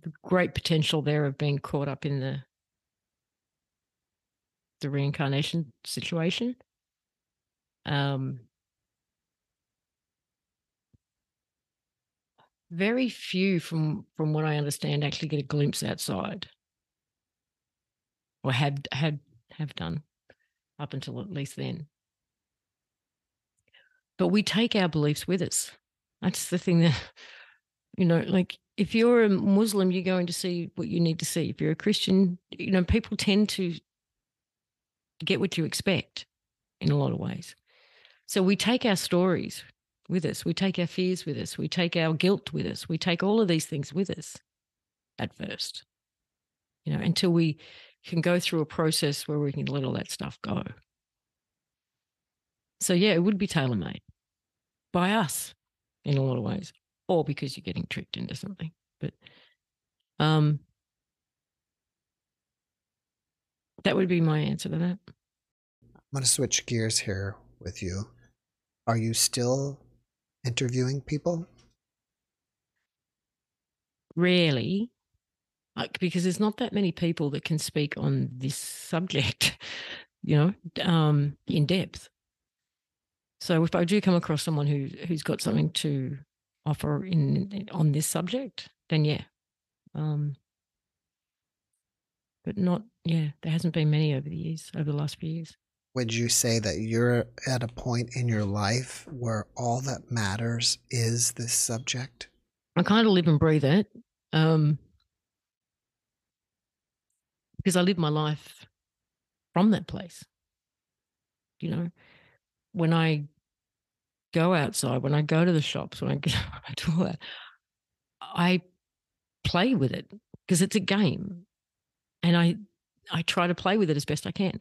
the great potential there of being caught up in the the reincarnation situation. Um, very few, from from what I understand, actually get a glimpse outside, or have had have done up until at least then. But we take our beliefs with us. That's the thing that you know, like if you're a Muslim, you're going to see what you need to see. If you're a Christian, you know, people tend to get what you expect in a lot of ways. So we take our stories with us, we take our fears with us, we take our guilt with us, we take all of these things with us at first, you know, until we can go through a process where we can let all that stuff go. So, yeah, it would be tailor made by us in a lot of ways or because you're getting tricked into something. But um, that would be my answer to that. I'm going to switch gears here with you. Are you still interviewing people? Rarely, like, because there's not that many people that can speak on this subject, *laughs* you know, um, in depth. So if I do come across someone who who's got something to offer in on this subject, then yeah. Um, but not yeah, there hasn't been many over the years, over the last few years. Would you say that you're at a point in your life where all that matters is this subject? I kind of live and breathe it. Um, because I live my life from that place. You know, when I go outside, when I go to the shops, when I get *laughs* to that, I play with it because it's a game, and I I try to play with it as best I can,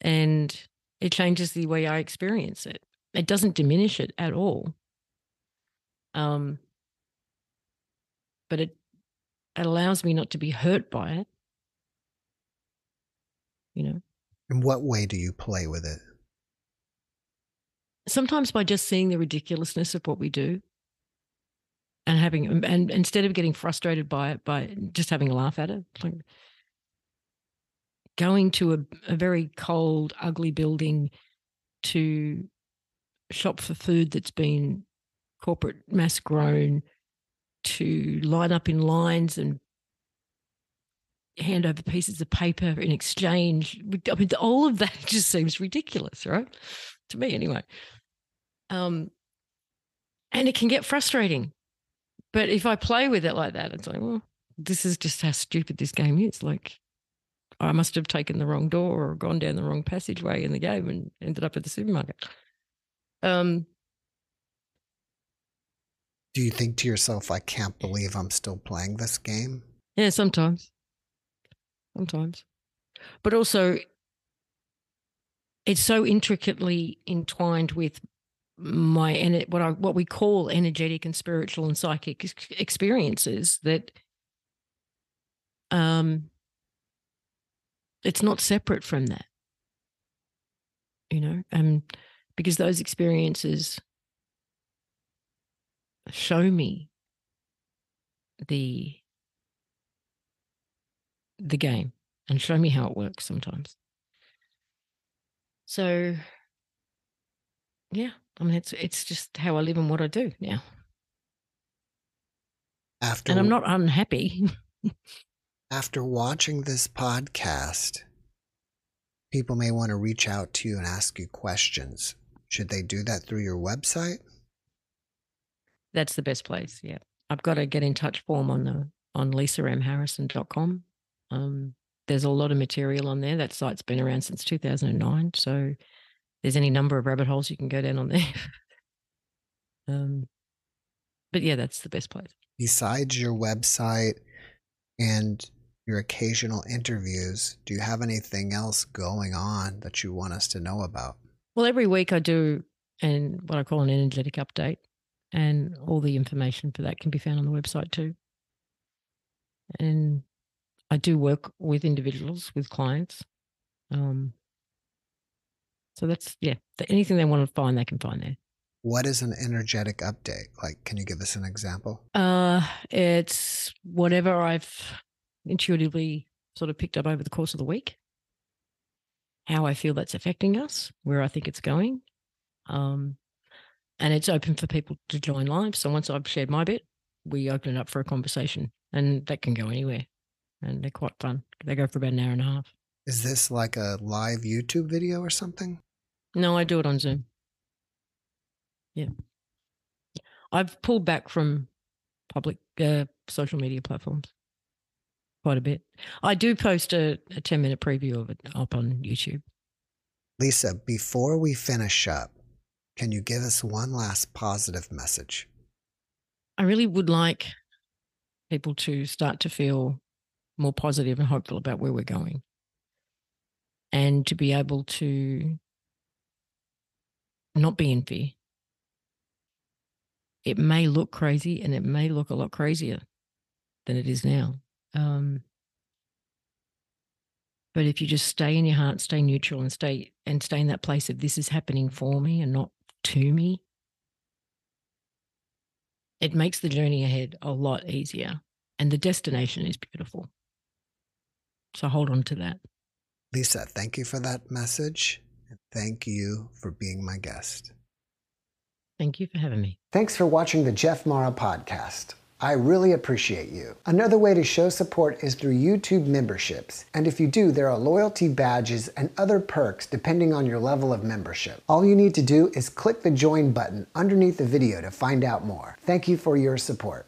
and it changes the way I experience it. It doesn't diminish it at all. Um, but it it allows me not to be hurt by it. You know. In what way do you play with it? Sometimes by just seeing the ridiculousness of what we do and having and instead of getting frustrated by it by just having a laugh at it like going to a, a very cold ugly building to shop for food that's been corporate mass grown to line up in lines and hand over pieces of paper in exchange. I mean, all of that *laughs* just seems ridiculous, right? To me, anyway. Um, and it can get frustrating. But if I play with it like that, it's like, well, this is just how stupid this game is. Like, I must have taken the wrong door or gone down the wrong passageway in the game and ended up at the supermarket. Um, Do you think to yourself, I can't believe I'm still playing this game? Yeah, sometimes. Sometimes. But also, it's so intricately entwined with my and what I what we call energetic and spiritual and psychic experiences that um it's not separate from that you know um because those experiences show me the the game and show me how it works sometimes. So, yeah, I mean, it's it's just how I live and what I do now. After And I'm not unhappy. after watching this podcast, people may want to reach out to you and ask you questions. Should they do that through your website? That's the best place. Yeah. I've got a get in touch form on the on lisamharrison.com. Um, there's a lot of material on there. That site's been around since 2009. So there's any number of rabbit holes you can go down on there. *laughs* um, but yeah, that's the best place. Besides your website and your occasional interviews, do you have anything else going on that you want us to know about? Well, every week I do and what I call an energetic update, and all the information for that can be found on the website too. And I do work with individuals, with clients. Um, so that's yeah, anything they want to find, they can find there. What is an energetic update? Like, can you give us an example? Uh, it's whatever I've intuitively sort of picked up over the course of the week, how I feel that's affecting us, where I think it's going. Um, and it's open for people to join live. So once I've shared my bit, we open it up for a conversation, and that can go anywhere. And they're quite fun. They go for about an hour and a half. Is this like a live YouTube video or something? No, I do it on Zoom. Yeah. I've pulled back from public uh, social media platforms quite a bit. I do post a, a 10 minute preview of it up on YouTube. Lisa, before we finish up, can you give us one last positive message? I really would like people to start to feel more positive and hopeful about where we're going and to be able to not be in fear. It may look crazy and it may look a lot crazier than it is now. Um, but if you just stay in your heart, stay neutral and stay and stay in that place of this is happening for me and not to me, it makes the journey ahead a lot easier. And the destination is beautiful. So hold on to that. Lisa, thank you for that message. And thank you for being my guest. Thank you for having me. Thanks for watching the Jeff Mara podcast. I really appreciate you. Another way to show support is through YouTube memberships. And if you do, there are loyalty badges and other perks depending on your level of membership. All you need to do is click the join button underneath the video to find out more. Thank you for your support.